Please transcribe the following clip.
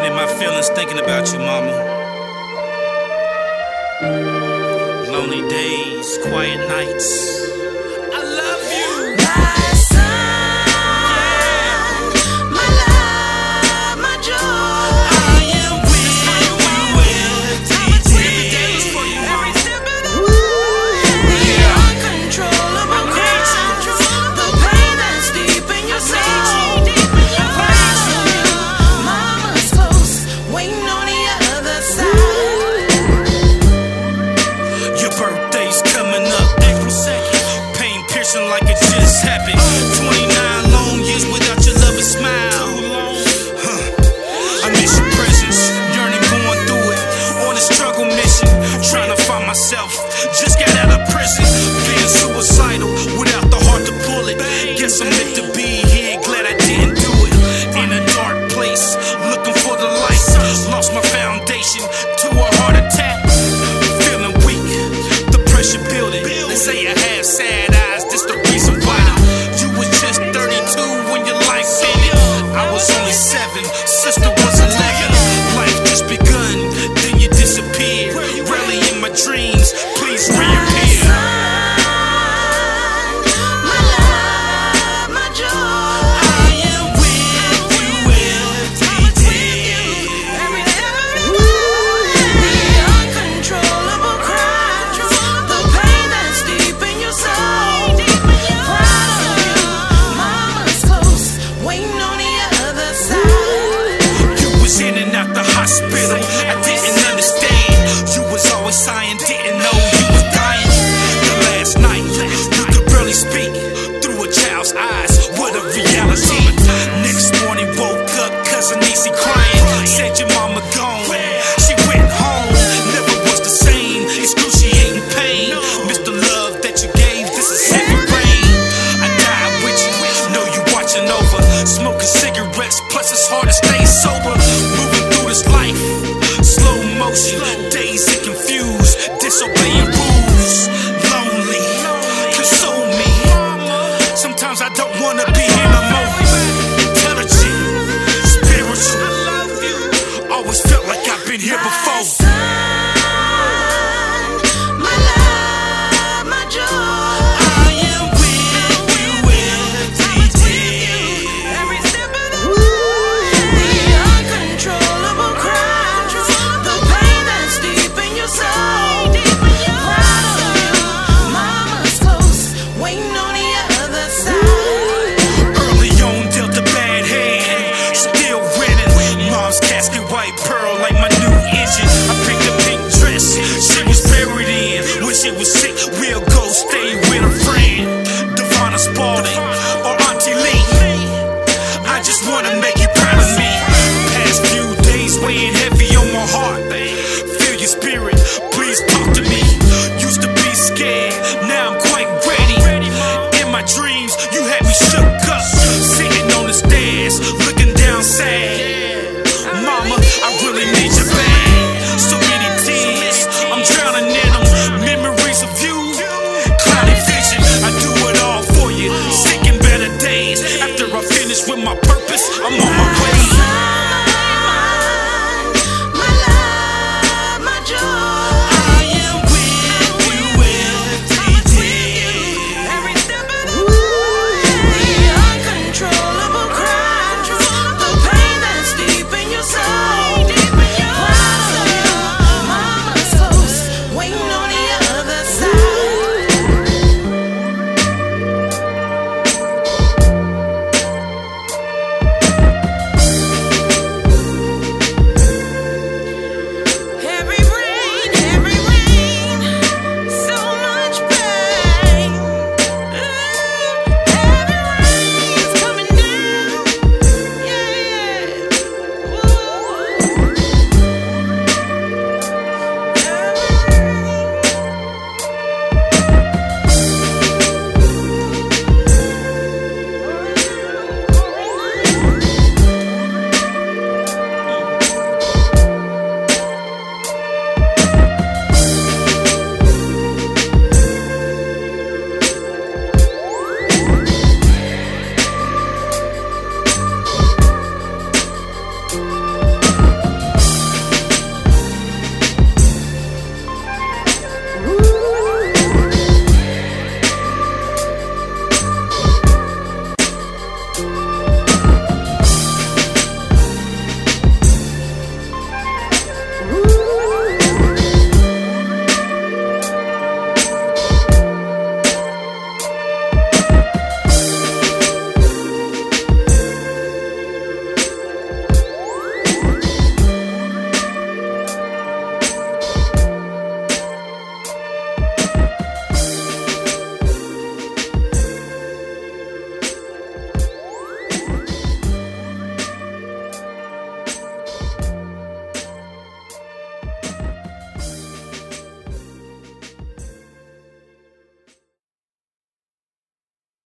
running in my feelings thinking about you, mama. Lonely days, quiet nights. vision like it just happened. 29 long years without your loving smile. Huh. I miss your presence, yearning, going through it. On a struggle mission, trying to find myself. Just got out of prison, being suicidal without the heart to pull it. Guess I'm Smoking cigarettes, plus it's hard to stay sober. Moving through this life, slow motion, dazed and confused, disobeying. Please put